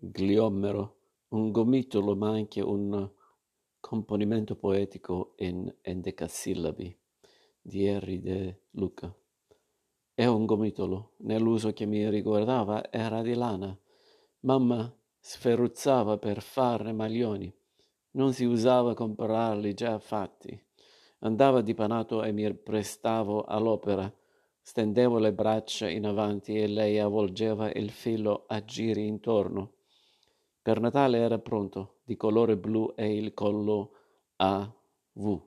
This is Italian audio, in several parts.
gliomero, un gomitolo ma anche un componimento poetico in endecasillabi di Henri de Luca. È un gomitolo, nell'uso che mi riguardava era di lana. Mamma sferruzzava per farne maglioni. Non si usava comprarli già fatti. Andava dipanato e mi prestavo all'opera. Stendevo le braccia in avanti e lei avvolgeva il filo a giri intorno. Per Natale era pronto, di colore blu e il collo a V.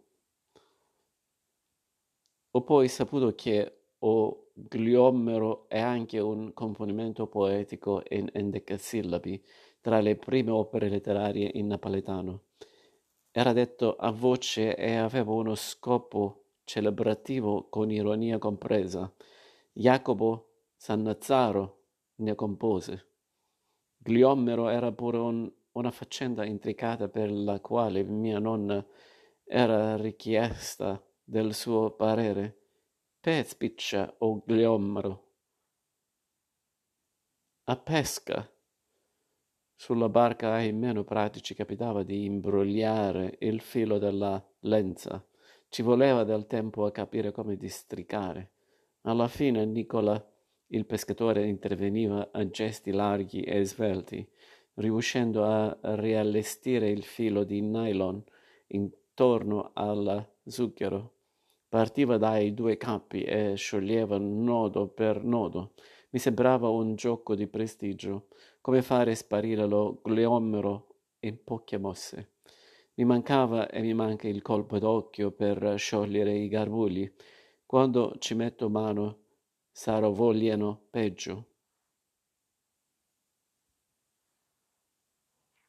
Ho poi saputo che o gliomero è anche un componimento poetico in endecasillabi tra le prime opere letterarie in napoletano. Era detto a voce e aveva uno scopo celebrativo con ironia compresa. Jacopo Sannazzaro ne compose. Gliomero era pure un, una faccenda intricata per la quale mia nonna era richiesta del suo parere. Pespiccia o gliomero. A pesca. Sulla barca ai meno pratici capitava di imbrogliare il filo della lenza. Ci voleva del tempo a capire come districare. Alla fine Nicola il pescatore interveniva a gesti larghi e svelti, riuscendo a riallestire il filo di nylon intorno al zucchero. Partiva dai due capi e scioglieva nodo per nodo. Mi sembrava un gioco di prestigio, come fare sparire lo gliomero in poche mosse. Mi mancava e mi manca il colpo d'occhio per sciogliere i garbugli. Quando ci metto mano Sarò vogliano peggio.